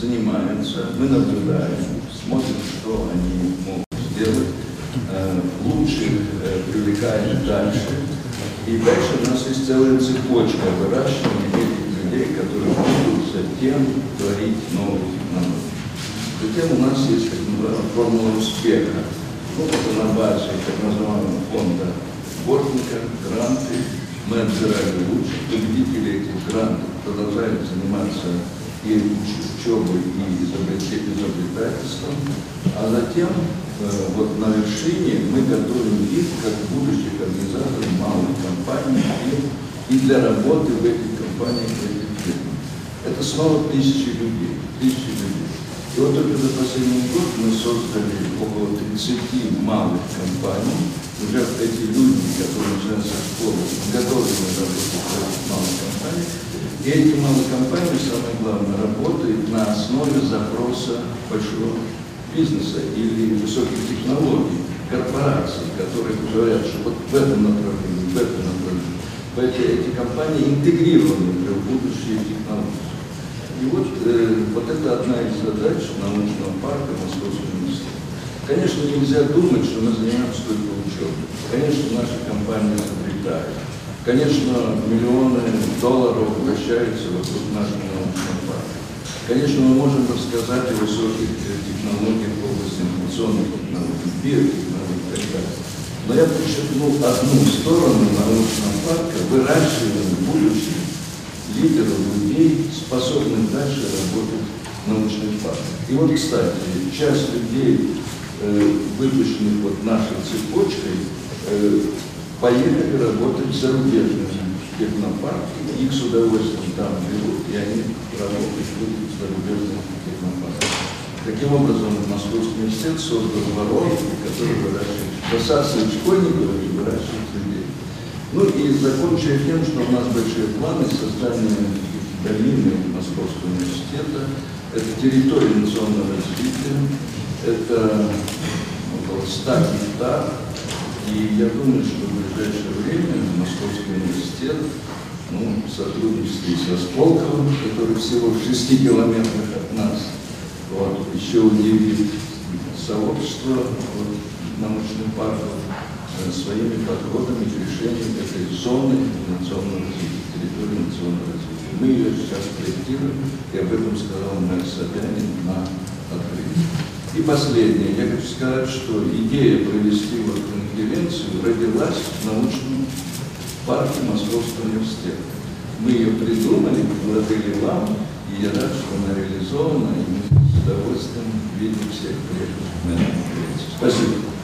занимаются, мы наблюдаем, смотрим, что они могут сделать, э, лучше э, привлекаем дальше. И дальше у нас есть целая цепочка выращивания этих людей, которые будут затем творить новые технологии. Затем у нас есть так формула успеха. Ну, это на базе так называемого фонда Бортника, гранты. Мы отбирали лучших победителей этих грантов, продолжают заниматься и учебой, и изобретательством. А затем Э, вот на вершине мы готовим их как будущих организаторов малых компаний и, и для работы в этих компаниях, в этих фирмах. Это снова тысячи людей, тысячи людей. И вот только за последний год мы создали около 30 малых компаний. Уже эти люди, которые начинают со школы, готовы работать в малых компаниях. И эти малые компании, самое главное, работают на основе запроса большого бизнеса или высоких технологий, корпораций, которые говорят, что вот в этом направлении, в этом направлении, эти, эти компании интегрированы в будущие технологии. И вот, э, вот это одна из задач научного парка Московского университета. Конечно, нельзя думать, что мы занимаемся только учебой. Конечно, наши компании изобретают. Конечно, миллионы долларов вращаются вокруг нашего научного парка. Конечно, мы можем рассказать о высоких технологиях в области информационных технологий, биотехнологий и так далее. Но я подчеркнул одну сторону научного парка, выращивания будущих лидеров, людей, способных дальше работать в научных парках. И вот, кстати, часть людей, э, выпущенных вот нашей цепочкой, э, поехали работать в зарубежные технопарки, их с удовольствием там берут, и они работают в зарубежных технопарках. Таким образом, Московский университет создал воронку, который выращивает, посасывает школьников и выращивает. Ну и закончу тем, что у нас большие планы создания долины Московского университета. Это территория национального развития, это около 100 гектар, и я думаю, что в ближайшее время Московский университет ну, в сотрудничестве с Осколковым, который всего в 6 километрах от нас, вот, еще удивит сообщество вот, научных парков э, своими подходами к решению этой зоны национального развития, территории национального развития. Мы ее сейчас проектируем, и об этом сказал мэр Собянин на открытии. И последнее. Я хочу сказать, что идея провести вот конференцию родилась в научном парке Московского университета. Мы ее придумали, предложили вам, и я рад, что она реализована, и мы с удовольствием видим всех прежних на Спасибо.